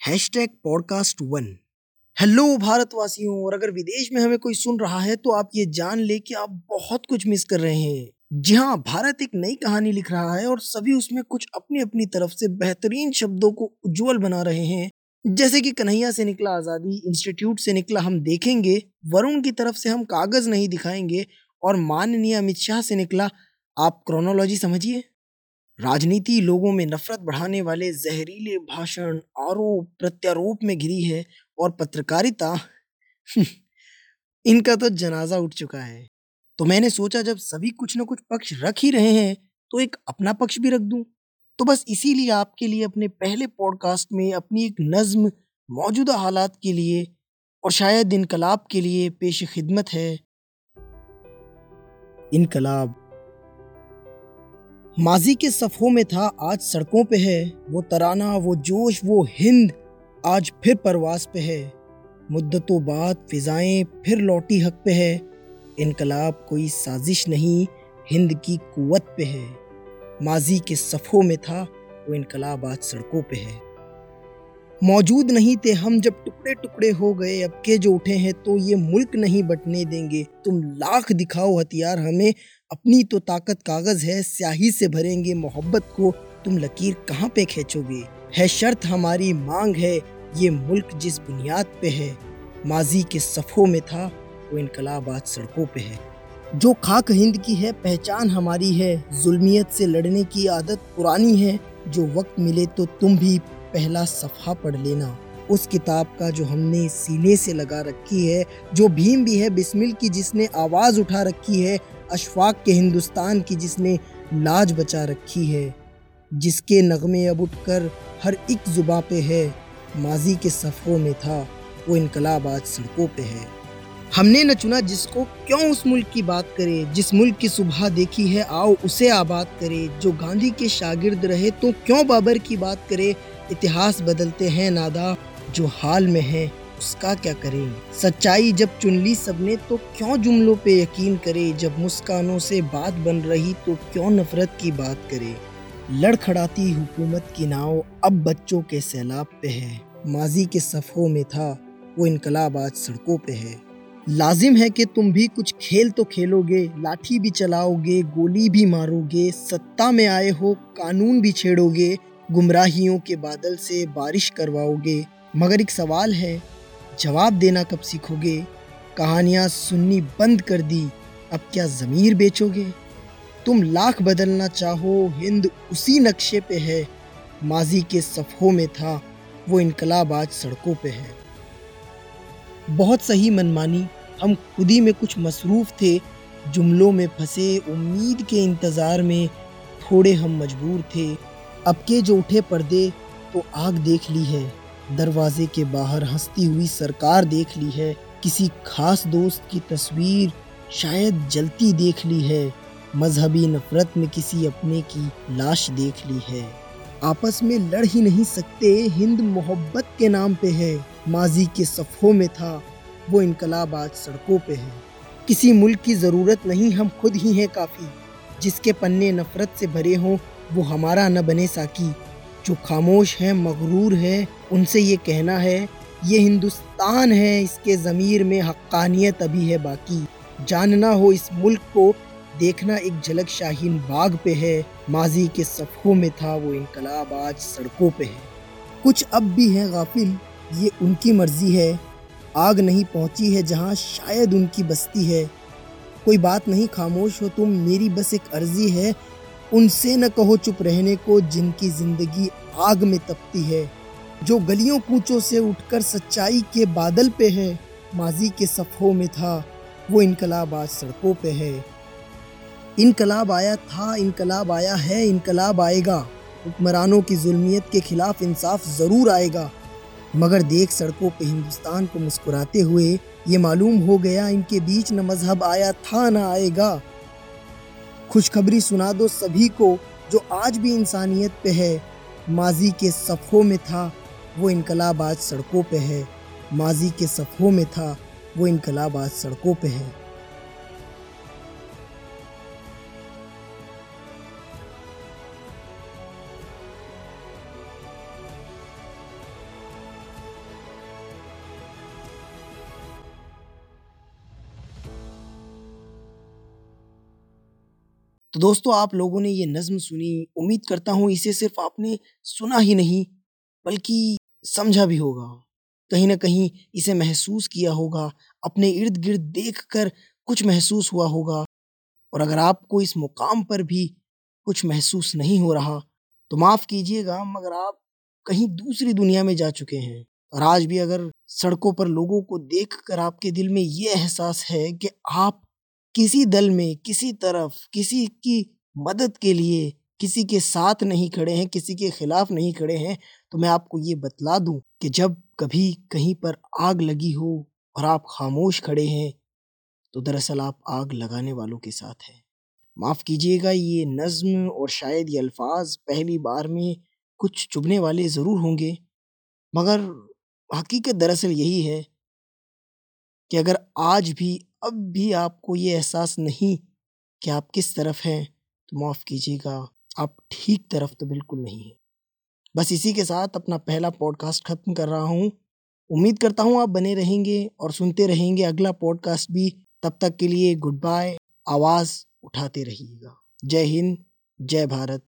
Hash tag podcast one hello भारतवासियों, और अगर विदेश में हमें कोई सुन रहा है तो आप ये जान ले कि आप बहुत कुछ मिस कर रहे हैं। जी हाँ भारत एक नई कहानी लिख रहा है, और सभी उसमें कुछ अपनी अपनी तरफ़ से बेहतरीन शब्दों को उज्जवल बना रहे हैं। जैसे कि कन्हैया से निकला आज़ादी इंस्टीट्यूट से निकला हम देखेंगे, वरुण की तरफ़ से हम कागज़ नहीं दिखाएँगे, और माननीय अमित शाह से निकला, आप क्रोनोलॉजी समझिए। राजनीति लोगों में नफरत बढ़ाने वाले जहरीले भाषण, आरोप प्रत्यारोप में घिरी है और पत्रकारिता इनका तो जनाजा उठ चुका है। तो मैंने सोचा जब सभी कुछ न कुछ पक्ष रख ही रहे हैं तो एक अपना पक्ष भी रख दूँ। तो बस इसीलिए आपके लिए अपने पहले पॉडकास्ट में अपनी एक नज्म, मौजूदा हालात के लिए और शायद इनकलाब के लिए पेश खिदमत है। इनकलाब। माजी के सफ़ों में था, आज सड़कों पे है, वो तराना, वो जोश, वो हिंद, आज फिर परवास पे है। मुद्दतों बाद फिजाएँ, फिर लौटी हक पे है। इनकलाब कोई साजिश नहीं, हिंद की कुवत पे है। माजी के सफ़ों में था, वो इनकलाब आज सड़कों पे है। मौजूद नहीं थे। हम जब टुकड़े टुकड़े हो गए, अब के जो उठे हैं तो ये मुल्क नहीं बटने देंगे। तुम लाख दिखाओ हथियार, हमें अपनी तो ताकत कागज़ है, स्याही से भरेंगे मोहब्बत को। तुम लकीर कहाँ पे खेचोगे? है शर्त हमारी, मांग है, ये मुल्क जिस बुनियाद पे है। माजी के सफ़ों में था, वो इनकलाब आज सड़कों पे है। जो खाक हिंद की है, पहचान हमारी है। जुल्मियत से लड़ने की आदत पुरानी है। जो वक्त मिले तो तुम भी पहला सफ़ा पढ़ लेना। उस किताब का जो हमने सीने से लगा रखी है, जो भीम भी है, बिस्मिल की जिसने आवाज़ उठा रखी है, अशफाक के हिंदुस्तान की जिसने लाज बचा रखी है, जिसके नगमे अब उठ कर हर एक जुबा पे है, माजी के सफ़ों में था, वो इनकलाब आज सड़कों पे है। हमने न चुना जिसको क्यों उस मुल्क की बात करे, जिस मुल्क की सुबह देखी है, आओ उसे आबाद करे, जो गांधी के शागिर्द रहे तो क्यों बाबर की बात करे इतिहास बदलते हैं नादा, जो हाल में है, उसका क्या करें? सच्चाई जब चुन ली सबने तो क्यों जुमलों पे यकीन करे? जब मुस्कानों से बात बन रही तो क्यों नफरत की बात करे? लड़खड़ाती हुकूमत की नाव अब बच्चों के सैलाब पे है। माजी के सफ़ों में था, वो इनकलाब आज सड़कों पे है। लाजिम है कि तुम भी कुछ खेल तो खेलोगे, लाठी भी चलाओगे, गोली भी मारोगे, सत्ता में आए हो, कानून भी छेड़ोगे गुमराहियों के बादल से बारिश करवाओगे। मगर एक सवाल है, जवाब देना कब सीखोगे? कहानियाँ सुननी बंद कर दी, अब क्या ज़मीर बेचोगे? तुम लाख बदलना चाहो, हिंद उसी नक्शे पे है। माजी के सफ़ों में था, वो इनकलाब आज सड़कों पे है। बहुत सही मनमानी, हम खुद ही में कुछ मसरूफ़ थे। जुमलों में फंसे, उम्मीद के इंतज़ार में थोड़े हम मजबूर थे। अब के जो उठे पर्दे तो आग देख ली है। दरवाजे के बाहर हंसती हुई सरकार देख ली है। किसी खास दोस्त की तस्वीर शायद जलती देख ली है। मजहबी नफरत में किसी अपने की लाश देख ली है। आपस में लड़ ही नहीं सकते, हिंद मोहब्बत के नाम पे है। माजी के सफ़ों में था, वो इनकलाब आज सड़कों पे है। किसी मुल्क की ज़रूरत नहीं, हम खुद ही हैं काफ़ी। जिसके पन्ने नफरत से भरे हों वो हमारा न बने साकी। जो खामोश है, मगरूर है, उनसे ये कहना है, ये हिंदुस्तान है, इसके ज़मीर में हक्कानियत अभी है बाकी। जानना हो इस मुल्क को, देखना एक झलक शाहीन बाग पे है। माजी के सफ़ों में था वो इनकलाब, आज सड़कों पे है। कुछ अब भी है गाफिल, ये उनकी मर्ज़ी है। आग नहीं पहुँची है जहाँ शायद उनकी बस्ती है। कोई बात नहीं, खामोश हो तुम, मेरी बस एक अर्जी है उनसे न कहो चुप रहने को जिनकी ज़िंदगी आग में तपती है, जो गलियों कूचों से उठकर सच्चाई के बादल पे है, माजी के सफ़ों में था, वो इनकलाब आज सड़कों पे है। इनकलाब आया था, इनकलाब आया है, इनकलाब आएगा। हुक्मरानों की जुल्मियत के खिलाफ इंसाफ ज़रूर आएगा। मगर देख सड़कों पे हिंदुस्तान को मुस्कुराते हुए ये मालूम हो गया, इनके बीच न मज़हब आया था, न आएगा। खुशखबरी सुना दो सभी को जो आज भी इंसानियत पे है। माजी के सफ़ों में था, वो इनकलाब आज सड़कों पे है। माजी के सफ़ों में था, वो इनकलाब आज सड़कों पे है। दोस्तों, आप लोगों ने ये नज्म सुनी, उम्मीद करता हूँ इसे सिर्फ़ आपने सुना ही नहीं, बल्कि समझा भी होगा। कहीं ना कहीं इसे महसूस किया होगा, अपने इर्द गिर्द देख कर कुछ महसूस हुआ होगा। और अगर आपको इस मुकाम पर भी कुछ महसूस नहीं हो रहा तो माफ़ कीजिएगा, मगर आप कहीं दूसरी दुनिया में जा चुके हैं। और आज भी अगर सड़कों पर लोगों को देख कर आपके दिल में ये एहसास है कि आप किसी दल में, किसी तरफ़, किसी की मदद के लिए किसी के साथ नहीं खड़े हैं, किसी के खिलाफ नहीं खड़े हैं तो मैं आपको ये बतला दूँ कि जब कभी कहीं पर आग लगी हो और आप खामोश खड़े हैं तो दरअसल आप आग लगाने वालों के साथ हैं। माफ़ कीजिएगा, ये नज़्म और शायद ये अल्फाज पहली बार में कुछ चुभने वाले ज़रूर होंगे, मगर हकीकत दरअसल यही है कि अगर आज भी अब भी आपको ये एहसास नहीं कि आप किस तरफ़ हैं तो माफ़ कीजिएगा, आप ठीक तरफ़ तो बिल्कुल नहीं हैं। बस इसी के साथ अपना पहला पॉडकास्ट ख़त्म कर रहा हूँ। उम्मीद करता हूँ आप बने रहेंगे और सुनते रहेंगे अगला पॉडकास्ट भी। तब तक के लिए गुड बाय, आवाज़ उठाते रहिएगा। जय हिंद, जय भारत।